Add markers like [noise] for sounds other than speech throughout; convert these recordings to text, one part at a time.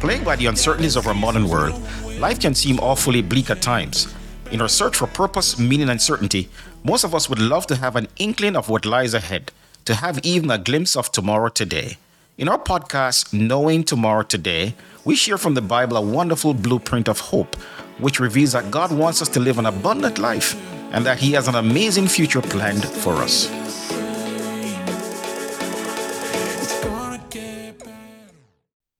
Plagued by the uncertainties of our modern world, life can seem awfully bleak at times. In our search for purpose, meaning, and certainty, most of us would love to have an inkling of what lies ahead, to have even a glimpse of tomorrow today. In our podcast, Knowing Tomorrow Today, we share from the Bible a wonderful blueprint of hope, which reveals that God wants us to live an abundant life and that He has an amazing future planned for us.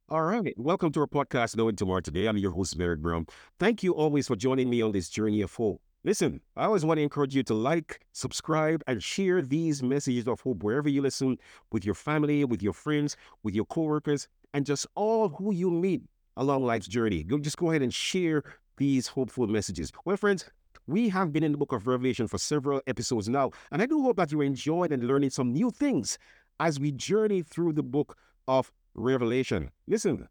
All right. Welcome to our podcast, Knowing Tomorrow Today. I'm your host, Merrick Brown. Thank you always for joining me on this journey of hope. Listen, I always want to encourage you to like, subscribe, and share these messages of hope wherever you listen with your family, with your friends, with your coworkers, and just all who you meet along life's journey. Go, just go ahead and share these hopeful messages. Well, friends, we have been in the book of Revelation for several episodes now, and I do hope that you're enjoying and learning some new things as we journey through the book of Revelation. Listen,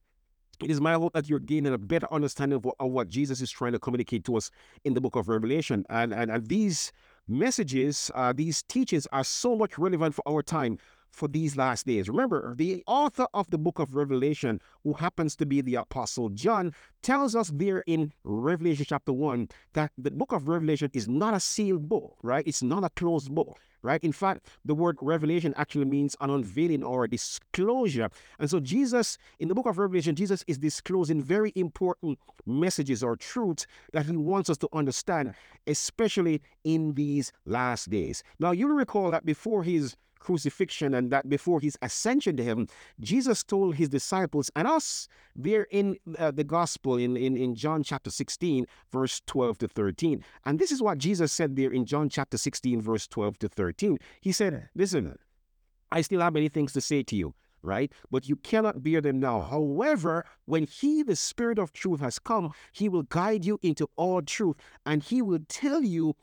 it is my hope that you're gaining a better understanding of what, of what Jesus is trying to communicate to us in the book of Revelation. And, and, and these messages, uh, these teachings are so much relevant for our time for these last days. Remember, the author of the book of Revelation, who happens to be the Apostle John, tells us there in Revelation chapter 1 that the book of Revelation is not a sealed book, right? It's not a closed book right? In fact, the word revelation actually means an unveiling or a disclosure. And so, Jesus, in the book of Revelation, Jesus is disclosing very important messages or truths that he wants us to understand, especially in these last days. Now, you'll recall that before his crucifixion and that before his ascension to heaven, Jesus told his disciples and us there in uh, the gospel in, in, in John chapter 16, verse 12 to 13. And this is what Jesus said there in John chapter 16, verse 12 to 13. He said, Listen, I still have many things to say to you. Right? But you cannot bear them now. However, when He, the Spirit of truth, has come, He will guide you into all truth and He will tell you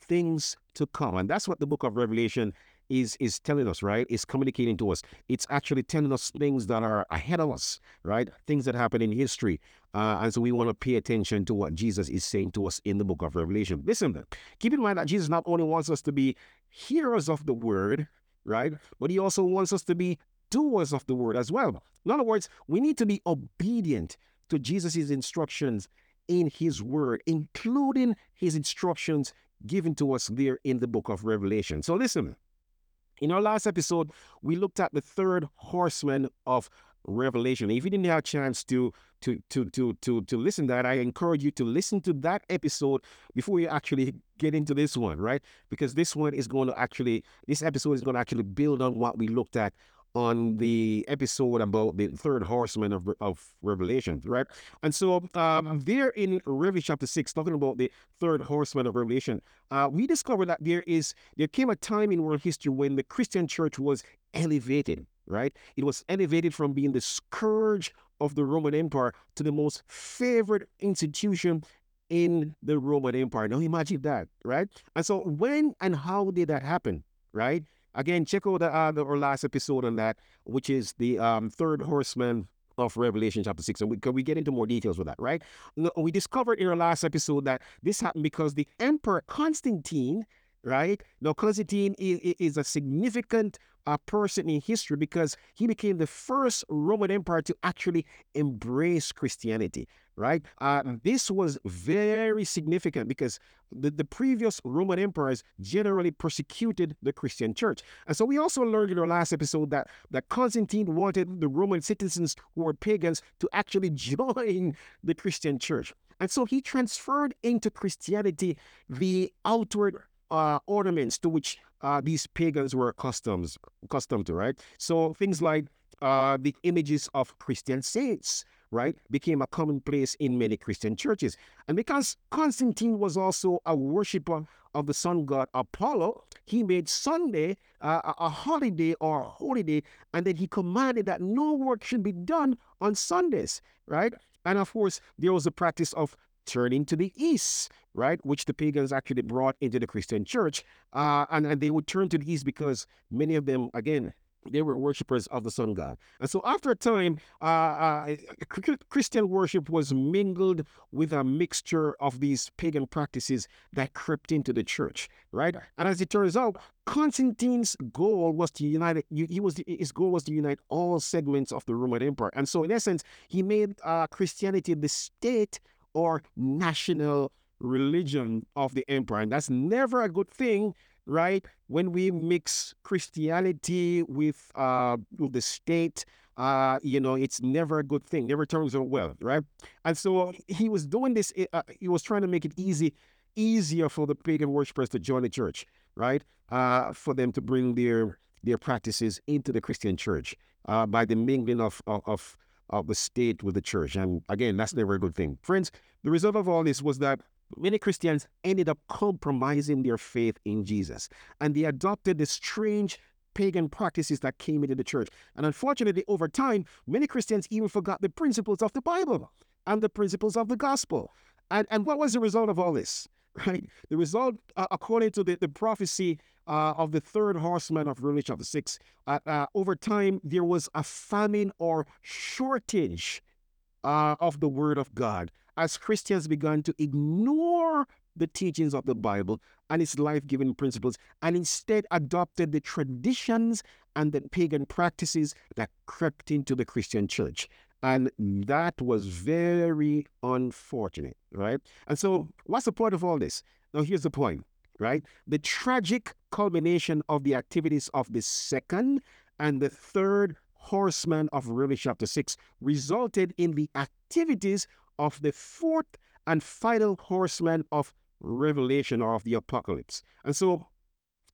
things to come. And that's what the book of Revelation is is telling us, right? Is communicating to us. It's actually telling us things that are ahead of us, right? Things that happen in history. Uh, and so we want to pay attention to what Jesus is saying to us in the book of Revelation. Listen, keep in mind that Jesus not only wants us to be hearers of the word, right? But he also wants us to be doers of the word as well. In other words, we need to be obedient to Jesus' instructions in his word, including his instructions given to us there in the book of Revelation. So listen, in our last episode, we looked at the third horseman of Revelation. If you didn't have a chance to to to to to to listen to that, I encourage you to listen to that episode before you actually get into this one, right? Because this one is going to actually this episode is going to actually build on what we looked at on the episode about the third horseman of, of Revelation, right? And so um, there in Revelation chapter 6, talking about the third horseman of Revelation, uh, we discovered that there is there came a time in world history when the Christian church was elevated, right? It was elevated from being the scourge of the Roman Empire to the most favored institution in the Roman Empire. Now imagine that, right? And so when and how did that happen, right? Again, check out the, uh, the, our last episode on that, which is the um, third horseman of Revelation chapter 6. And we, we get into more details with that, right? We discovered in our last episode that this happened because the Emperor Constantine, right? Now, Constantine is, is a significant uh, person in history because he became the first Roman Empire to actually embrace Christianity, right? Uh, this was very significant because the, the previous Roman emperors generally persecuted the Christian church. And so we also learned in our last episode that, that Constantine wanted the Roman citizens who were pagans to actually [laughs] join the Christian church. And so he transferred into Christianity the outward uh, ornaments to which uh, these pagans were accustomed, accustomed to, right? So things like uh, the images of Christian saints, right, became a commonplace in many Christian churches. And because Constantine was also a worshiper of the sun god Apollo, he made Sunday uh, a- a holiday or a holy day, and then he commanded that no work should be done on Sundays, right? And of course, there was the practice of turning to the east, right, which the pagans actually brought into the Christian church. Uh, and, and they would turn to the east because many of them, again, they were worshippers of the sun god. And so after a time, uh, uh, Christian worship was mingled with a mixture of these pagan practices that crept into the church, right? And as it turns out, Constantine's goal was to unite. He was his goal was to unite all segments of the Roman Empire, and so in essence, he made uh, Christianity the state or national religion of the empire, and that's never a good thing right? When we mix Christianity with uh, with the state, uh, you know, it's never a good thing. Never turns out well, right? And so he was doing this. Uh, he was trying to make it easy, easier for the pagan worshippers to join the church, right? Uh, for them to bring their their practices into the Christian church uh, by the mingling of, of, of of the state with the church. And again, that's never a good thing. Friends, the result of all this was that many Christians ended up compromising their faith in Jesus and they adopted the strange pagan practices that came into the church. And unfortunately, over time, many Christians even forgot the principles of the Bible and the principles of the gospel. And, and what was the result of all this? Right? The result, uh, according to the, the prophecy uh, of the third horseman of Revelation chapter 6, uh, uh, over time, there was a famine or shortage uh, of the word of God as Christians began to ignore the teachings of the Bible and its life giving principles and instead adopted the traditions and the pagan practices that crept into the Christian church. And that was very unfortunate, right? And so, what's the point of all this? Now, here's the point, right? The tragic culmination of the activities of the second and the third horseman of Revelation chapter 6 resulted in the activities of the fourth and final horseman of Revelation or of the Apocalypse. And so,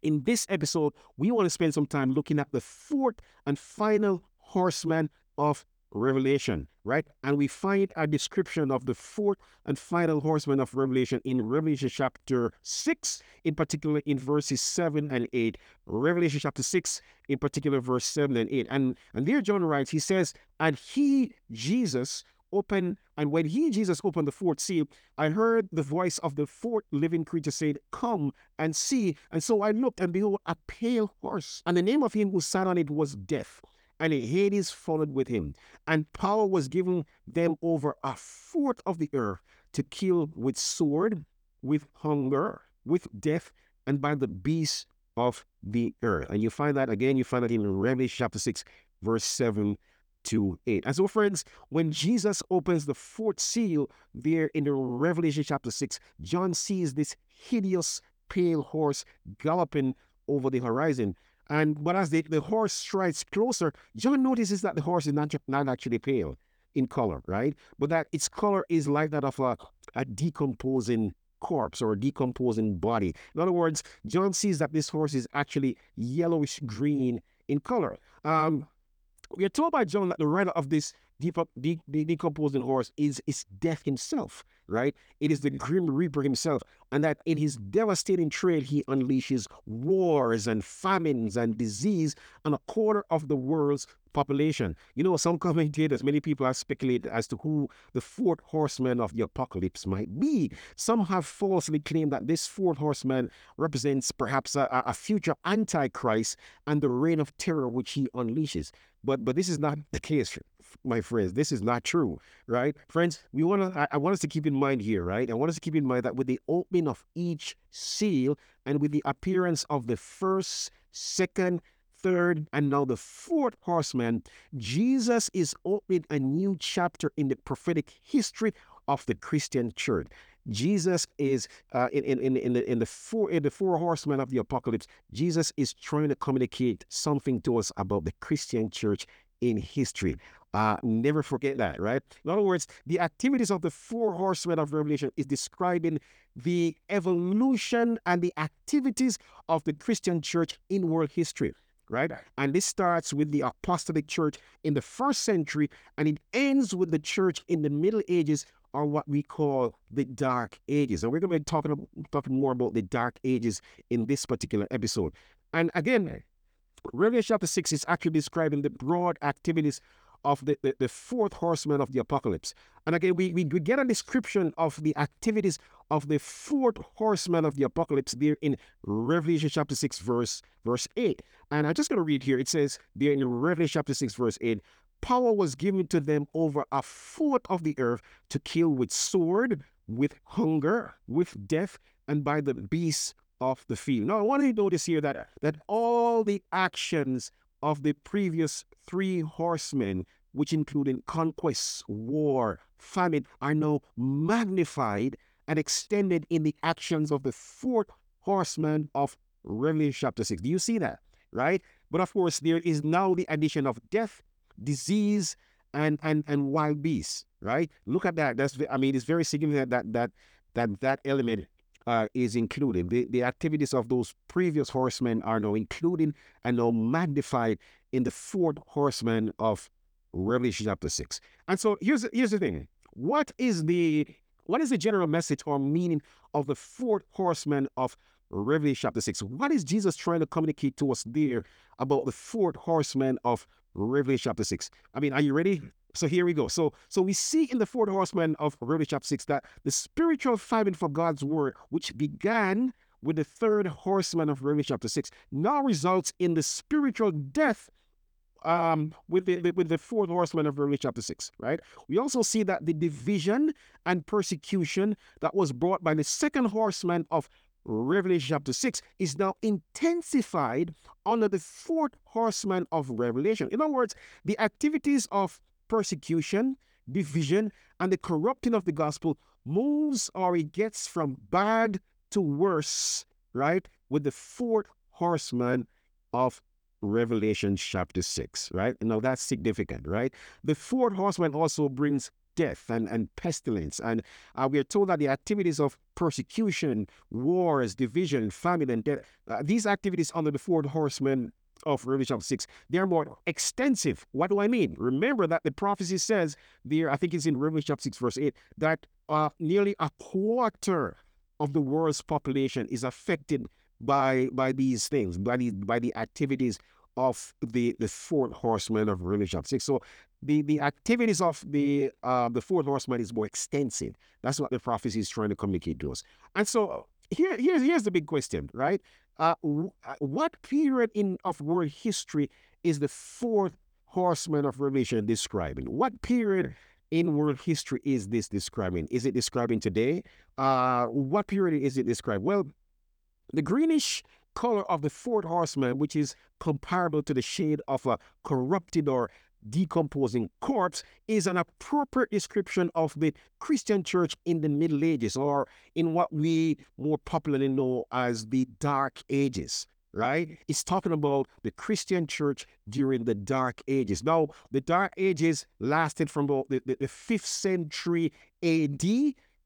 in this episode, we want to spend some time looking at the fourth and final horseman of Revelation, right? And we find a description of the fourth and final horseman of Revelation in Revelation chapter 6, in particular in verses 7 and 8. Revelation chapter 6, in particular, verse 7 and 8. And, and there John writes, he says, And he, Jesus, opened, and when he, Jesus, opened the fourth seal, I heard the voice of the fourth living creature saying, Come and see. And so I looked, and behold, a pale horse. And the name of him who sat on it was Death. And Hades followed with him. And power was given them over a fourth of the earth to kill with sword, with hunger, with death, and by the beasts of the earth. And you find that again, you find that in Revelation chapter 6, verse 7 to 8. And so, friends, when Jesus opens the fourth seal there in the Revelation chapter 6, John sees this hideous pale horse galloping over the horizon. And but as the, the horse strides closer, John notices that the horse is not, not actually pale in color, right? But that its color is like that of a, a decomposing corpse or a decomposing body. In other words, John sees that this horse is actually yellowish green in color. Um, we are told by John that the rider of this decomposing horse is, is death himself, right? It is the grim reaper himself. And that in his devastating trail, he unleashes wars and famines and disease on a quarter of the world's population. You know, some commentators, many people have speculated as to who the fourth horseman of the apocalypse might be. Some have falsely claimed that this fourth horseman represents perhaps a, a future antichrist and the reign of terror which he unleashes. But but this is not the case, my friends. This is not true, right? Friends, we want to I, I want us to keep in mind here, right? I want us to keep in mind that with the opening of each seal and with the appearance of the first, second, third, and now the fourth horseman, Jesus is opening a new chapter in the prophetic history of the Christian church. Jesus is uh, in, in, in, the, in, the four, in the four horsemen of the apocalypse. Jesus is trying to communicate something to us about the Christian church in history. Uh, never forget that, right? In other words, the activities of the four horsemen of Revelation is describing the evolution and the activities of the Christian church in world history right? And this starts with the apostolic church in the first century and it ends with the church in the Middle Ages or what we call the Dark Ages. And we're going to be talking, talking more about the Dark Ages in this particular episode. And again, Revelation chapter 6 is actually describing the broad activities of the, the, the fourth horseman of the apocalypse. And again, we, we, we get a description of the activities of the fourth horseman of the apocalypse there in Revelation chapter 6, verse, verse 8. And I'm just going to read here. It says there in Revelation chapter 6, verse 8 power was given to them over a fourth of the earth to kill with sword, with hunger, with death, and by the beasts of the field. Now, I want you to notice here that, that all the actions of the previous three horsemen, which included conquest, war, famine, are now magnified and extended in the actions of the fourth horseman of Revelation chapter 6. Do you see that? Right? But of course, there is now the addition of death, disease, and and and wild beasts. Right? Look at that. That's I mean, it's very significant that that that that element uh, is included. The, the activities of those previous horsemen are now included and now magnified in the fourth horseman of Revelation chapter 6. And so here's, here's the thing. What is the what is the general message or meaning of the fourth horseman of Revelation chapter 6? What is Jesus trying to communicate to us there about the fourth horseman of Revelation chapter 6? I mean, are you ready? So here we go. So so we see in the fourth horseman of Revelation chapter 6 that the spiritual famine for God's word, which began with the third horseman of Revelation chapter 6, now results in the spiritual death um, with the with the fourth horseman of Revelation chapter 6, right? We also see that the division and persecution that was brought by the second horseman of Revelation chapter 6 is now intensified under the fourth horseman of Revelation. In other words, the activities of persecution, division, and the corrupting of the gospel moves or it gets from bad to worse, right? With the fourth horseman of Revelation chapter 6, right? Now that's significant, right? The fourth horseman also brings death and, and pestilence. And uh, we are told that the activities of persecution, wars, division, famine, and death, uh, these activities under the fourth horseman of Revelation 6, they're more extensive. What do I mean? Remember that the prophecy says there, I think it's in Revelation 6, verse 8, that uh, nearly a quarter of the world's population is affected by by these things, by the by the activities of the the fourth horseman of Revelation 6. So the the activities of the uh, the fourth horseman is more extensive. That's what the prophecy is trying to communicate to us. And so here here's here's the big question, right? Uh, what period in of world history is the fourth horseman of Revelation describing? What period in world history is this describing? Is it describing today? Uh, what period is it describing? Well, the greenish color of the fourth horseman, which is comparable to the shade of a corrupted or decomposing corpse is an appropriate description of the Christian church in the Middle Ages or in what we more popularly know as the Dark Ages. Right? It's talking about the Christian church during the Dark Ages. Now, the Dark Ages lasted from about the, the, the 5th century AD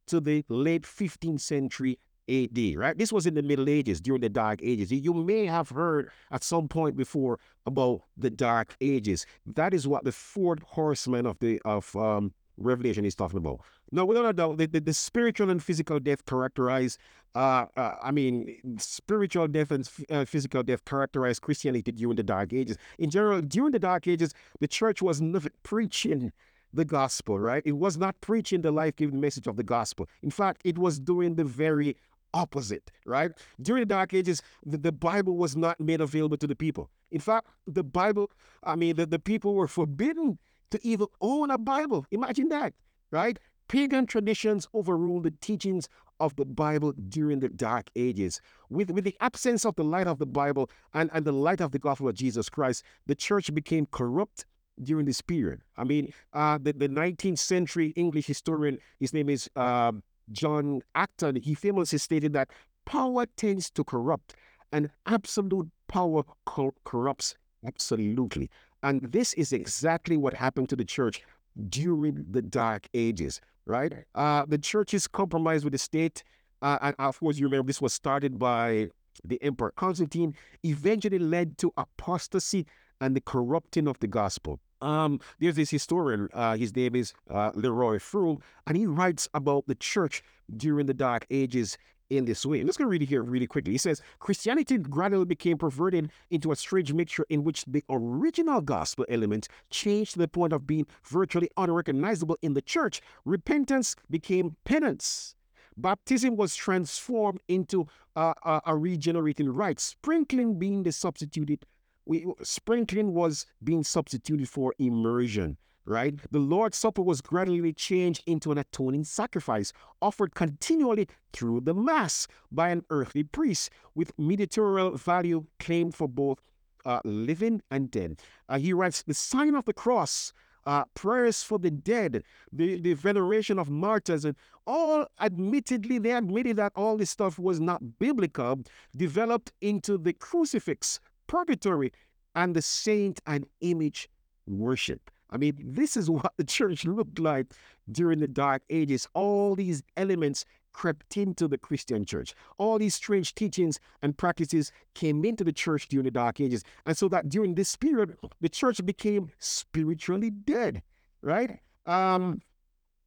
to the late 15th century AD, right? This was in the Middle Ages, during the Dark Ages. You may have heard at some point before about the Dark Ages. That is what the fourth horseman of the of um, Revelation is talking about. Now, without a doubt, the, the, the spiritual and physical death characterize, uh, uh, I mean, spiritual death and uh, physical death characterize Christianity during the Dark Ages. In general, during the Dark Ages, the church was not preaching the gospel, right? It was not preaching the life giving message of the gospel. In fact, it was doing the very opposite, right? During the Dark Ages, the, the, Bible was not made available to the people. In fact, the Bible, I mean, the, the people were forbidden to even own a Bible. Imagine that, right? Pagan traditions overruled the teachings of the Bible during the Dark Ages. With, with the absence of the light of the Bible and, and the light of the gospel of Jesus Christ, the church became corrupt during this period. I mean, uh, the, the 19th century English historian, his name is um, John Acton, he famously stated that power tends to corrupt and absolute power co- corrupts absolutely. And this is exactly what happened to the church during the Dark Ages, right? Uh, the is compromised with the state, uh, and of course, you remember this was started by the Emperor Constantine, eventually led to apostasy and the corrupting of the gospel. Um, there's this historian, uh, his name is uh, Leroy Froom, and he writes about the church during the Dark Ages in this way. I'm just going to read it here really quickly. He says Christianity gradually became perverted into a strange mixture in which the original gospel element changed to the point of being virtually unrecognizable in the church. Repentance became penance. Baptism was transformed into uh, a, a regenerating rite, sprinkling being the substituted. We, sprinkling was being substituted for immersion right? The Lord's Supper was gradually changed into an atoning sacrifice offered continually through the Mass by an earthly priest with mediatorial value claimed for both uh, living and dead. Uh, he writes, The sign of the cross. Uh, prayers for the dead, the, the veneration of martyrs, and all admittedly, they admitted that all this stuff was not biblical, developed into the crucifix, purgatory, and the saint and image worship. I mean, this is [laughs] what the church looked like during the Dark Ages. All these elements crept into the Christian church. All these strange teachings and practices came into the church during the Dark Ages. And so that during this period, the church became spiritually dead, right? Um,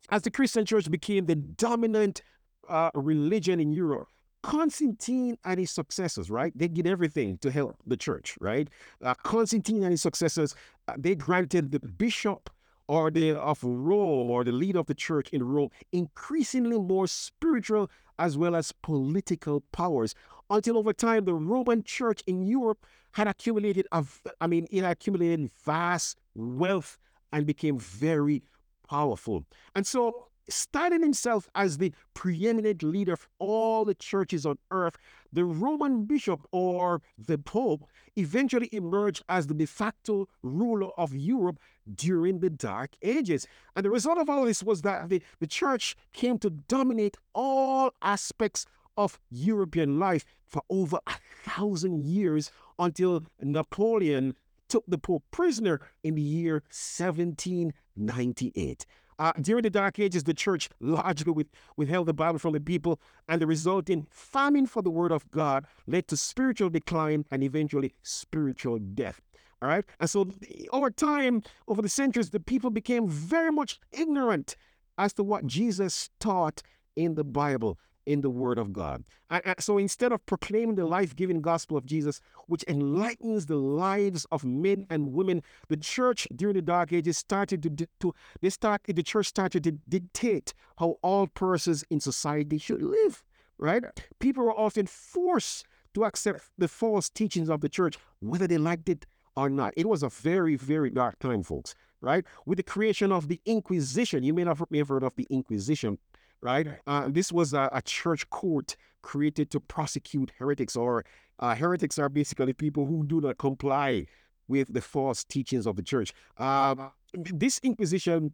as the Christian church became the dominant uh, religion in Europe, Constantine and his successors, right? They did everything to help the church, right? Uh, Constantine and his successors, uh, they granted the bishop or the of Rome or the leader of the church in Rome increasingly more spiritual as well as political powers until over time the Roman church in Europe had accumulated a, I mean it accumulated vast wealth and became very powerful. And so starting himself as the preeminent leader of all the churches on earth, the Roman bishop or the Pope eventually emerged as the de facto ruler of Europe during the Dark Ages. And the result of all this was that the, the church came to dominate all aspects of European life for over a thousand years until Napoleon took the Pope prisoner in the year 1798. Uh, during the Dark Ages, the church largely with, withheld the Bible from the people, and the resulting famine for the Word of God led to spiritual decline and eventually spiritual death. All right. And so over time, over the centuries, the people became very much ignorant as to what Jesus taught in the Bible in the Word of God. And, and so instead of proclaiming the life giving gospel of Jesus, which enlightens the lives of men and women, the church during the Dark Ages started to, to they started, the church started to dictate how all persons in society should live, right? People were often forced to accept the false teachings of the church, whether they liked it or not. It was a very, very dark time, folks, right? With the creation of the Inquisition, you may not have heard of the Inquisition right? Uh, this was a, a, church court created to prosecute heretics, or uh, heretics are basically people who do not comply with the false teachings of the church. Um, this Inquisition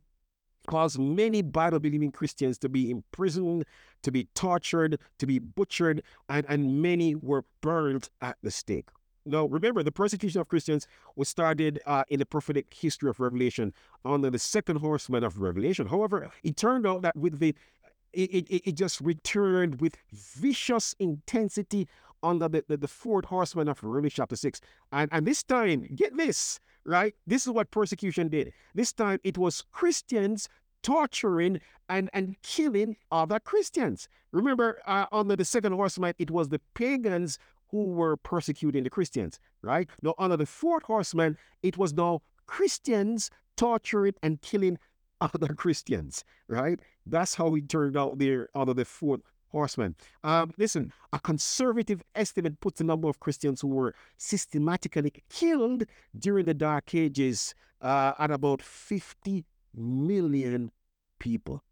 caused many Bible believing Christians to be imprisoned, to be tortured, to be butchered, and, and many were burned at the stake. Now, remember, the persecution of Christians was started uh, in the prophetic history of Revelation under the second horseman of Revelation. However, it turned out that with the it, it, it just returned with vicious intensity under the, the, the fourth horseman of Revelation chapter 6. And, and this time, get this, right? This is what persecution did. This time it was Christians torturing and, and killing other Christians. Remember, uh, under the second horseman, it was the pagans who were persecuting the Christians, right? Now, under the fourth horseman, it was now Christians torturing and killing other [laughs] Christians, right? That's how he turned out there under the fourth horseman. Um, listen, a conservative estimate puts the number of Christians who were systematically killed during the Dark Ages uh, at about 50 million people.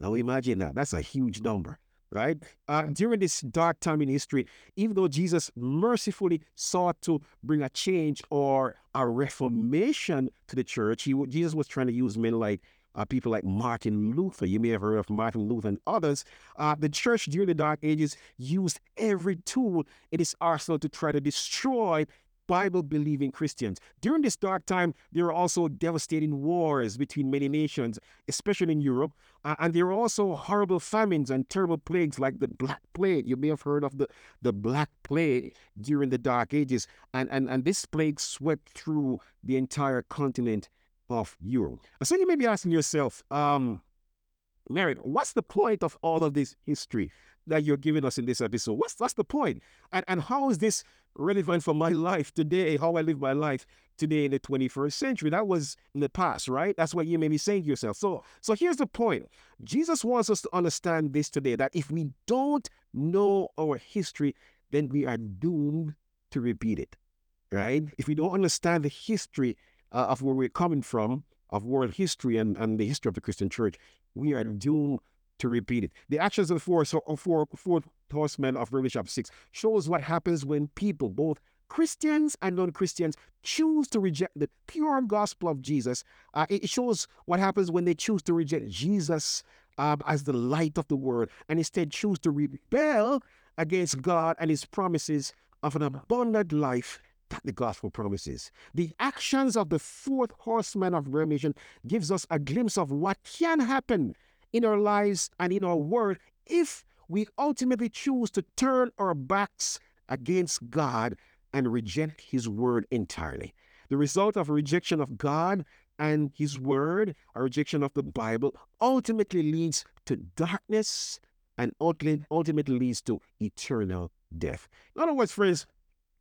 Now imagine that. That's a huge number, right? Uh, during this dark time in history, even though Jesus mercifully sought to bring a change or a reformation to the church, he, Jesus was trying to use men like uh, people like Martin Luther. You may have heard of Martin Luther and others. Uh, the church during the Dark Ages used every tool in its arsenal to try to destroy Bible believing Christians. During this dark time, there were also devastating wars between many nations, especially in Europe. Uh, and there were also horrible famines and terrible plagues like the Black Plague. You may have heard of the, the Black Plague during the Dark Ages. And, and, and this plague swept through the entire continent of Europe. So you may be asking yourself, um, Mary, what's the point of all of this history? that you're giving us in this episode? What's that's the point? And and how is this relevant for my life today? How I live my life today in the 21st century? That was in the past, right? That's what you may be saying to yourself. So so here's the point. Jesus wants us to understand this today that if we don't know our history, then we are doomed to repeat it. Right? If we don't understand the history uh, of where we're coming from, of world history and, and the history of the Christian church, we are doomed to repeat it. The actions of the four, so, four, four horsemen of Revelation chapter 6 shows what happens when people, both Christians and non-Christians, choose to reject the pure gospel of Jesus. Uh, it shows what happens when they choose to reject Jesus um, as the light of the world and instead choose to rebel against God and his promises of an abundant life the gospel promises. The actions of the fourth horseman of Revelation gives us a glimpse of what can happen in our lives and in our world if we ultimately choose to turn our backs against God and reject his word entirely. The result of rejection of God and his word, a rejection of the Bible, ultimately leads to darkness and ultimately leads to eternal death. In other words, friends,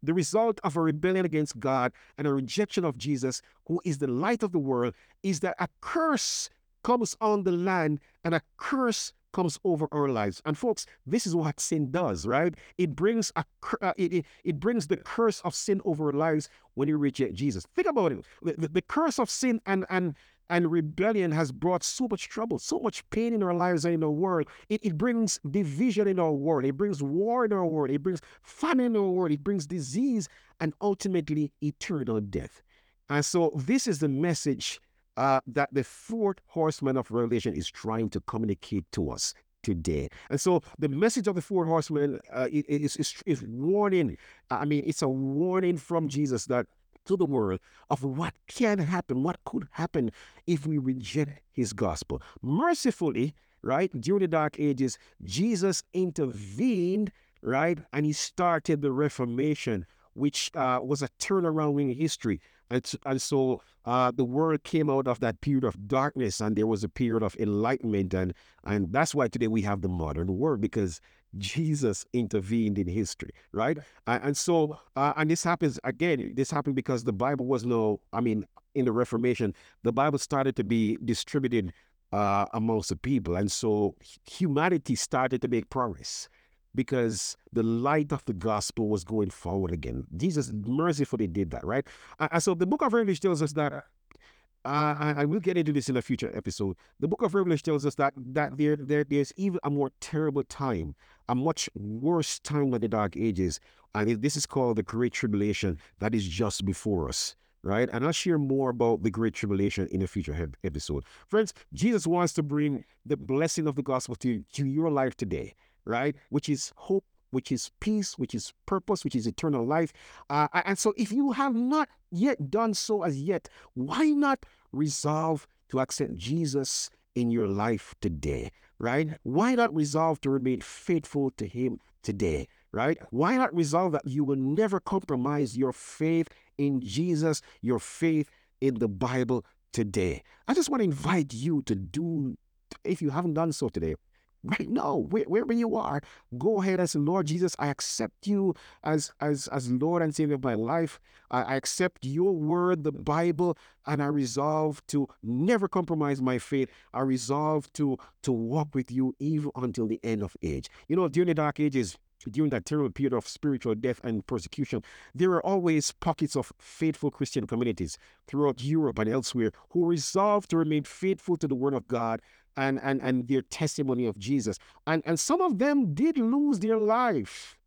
the result of a rebellion against God and a rejection of Jesus, who is the light of the world, is that a curse comes on the land and a curse comes over our lives. And folks, this is what sin does, right? It brings a uh, it, it, it, brings the curse of sin over our lives when you reject Jesus. Think about it. The, the, the curse of sin and and and rebellion has brought so much trouble, so much pain in our lives and in our world. It, it brings division in our world. It brings war in our world. It brings famine in our world. It brings disease and ultimately eternal death. And so this is the message uh, that the fourth horseman of Revelation is trying to communicate to us today. And so the message of the four horsemen uh, is, is, is warning. I mean, it's a warning from Jesus that to the world of what can happen, what could happen if we reject his gospel. Mercifully, right, during the dark ages, Jesus intervened, right, and he started the Reformation, which uh, was a turnaround in history. And, and so uh, the world came out of that period of darkness and there was a period of enlightenment. And, and that's why today we have the modern world because Jesus intervened in history, right? And, and so, uh, and this happens again, this happened because the Bible was no, I mean, in the Reformation, the Bible started to be distributed uh, amongst the people. And so humanity started to make progress because the light of the gospel was going forward again. Jesus mercifully did that, right? And so the book of Revelation tells us that, uh, I will get into this in a future episode. The book of Revelation tells us that that there, there there's even a more terrible time, a much worse time than the dark ages. And this is called the Great Tribulation that is just before us right? And I'll share more about the Great Tribulation in a future episode. Friends, Jesus wants to bring the blessing of the gospel to, to your life today right? Which is hope, which is peace, which is purpose, which is eternal life. Uh, and so, if you have not yet done so as yet, why not resolve to accept Jesus in your life today, right? Why not resolve to remain faithful to Him today, right? Why not resolve that you will never compromise your faith in Jesus, your faith in the Bible today? I just want to invite you to do, if you haven't done so today, right now, wherever you are, go ahead and say, Lord Jesus, I accept you as as as Lord and Savior of my life. I, I accept your word, the Bible, and I resolve to never compromise my faith. I resolve to to walk with you even until the end of age. You know, during the dark ages, during that terrible period of spiritual death and persecution, there are always pockets of faithful Christian communities throughout Europe and elsewhere who resolve to remain faithful to the Word of God and, and, and their testimony of Jesus. And, and some of them did lose their life,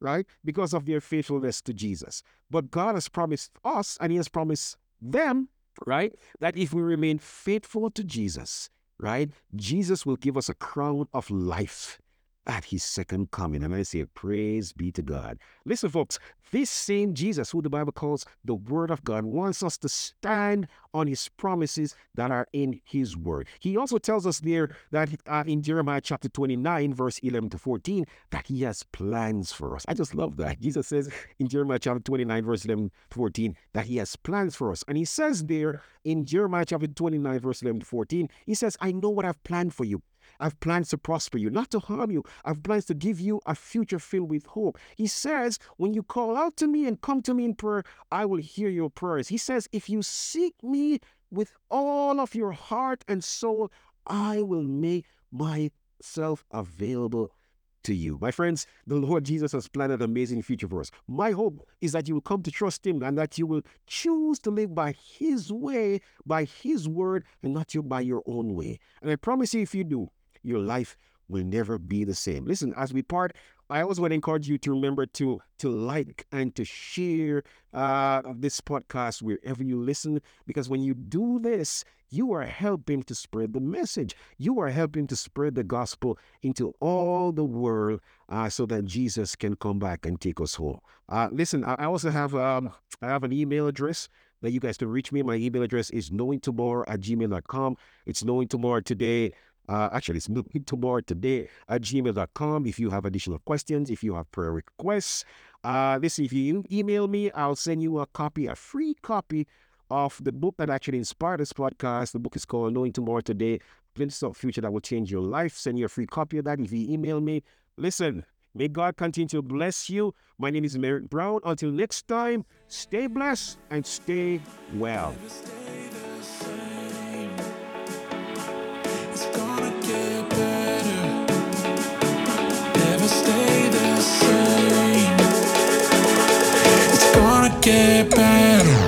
right, because of their faithfulness to Jesus. But God has promised us, and He has promised them, right, that if we remain faithful to Jesus, right, Jesus will give us a crown of life at his second coming. And I say, Praise be to God. Listen, folks, this same Jesus, who the Bible calls the Word of God, wants us to stand on his promises that are in his Word. He also tells us there that uh, in Jeremiah chapter 29, verse 11 to 14, that he has plans for us. I just love that. Jesus says in Jeremiah chapter 29, verse 11 to 14, that he has plans for us. And he says there in Jeremiah chapter 29, verse 11 to 14, he says, I know what I've planned for you I've plans to prosper you, not to harm you. I've plans to give you a future filled with hope. He says, when you call out to me and come to me in prayer, I will hear your prayers. He says, if you seek me with all of your heart and soul, I will make myself available to you. My friends, the Lord Jesus has planned an amazing future for us. My hope is that you will come to trust Him and that you will choose to live by His way, by His word, and not by your own way. And I promise you, if you do, your life will never be the same. Listen, as we part, I always want to encourage you to remember to to like and to share uh, this podcast wherever you listen, because when you do this, you are helping to spread the message. You are helping to spread the gospel into all the world, uh, so that Jesus can come back and take us home. Uh, listen, I also have um, I have an email address that you guys can reach me. My email address is knowingtomorrow at gmail.com. It's knowing tomorrow today uh, actually, it's tomorrow today at gmail.com. If you have additional questions, if you have prayer requests, uh, listen, if you email me, I'll send you a copy, a free copy of the book that actually inspired this podcast. The book is called Knowing Tomorrow Today, Glimpses of Future That Will Change Your Life. Send you a free copy of that if you email me. Listen, may God continue to bless you. My name is Merrick Brown. Until next time, stay blessed and stay well. Stay the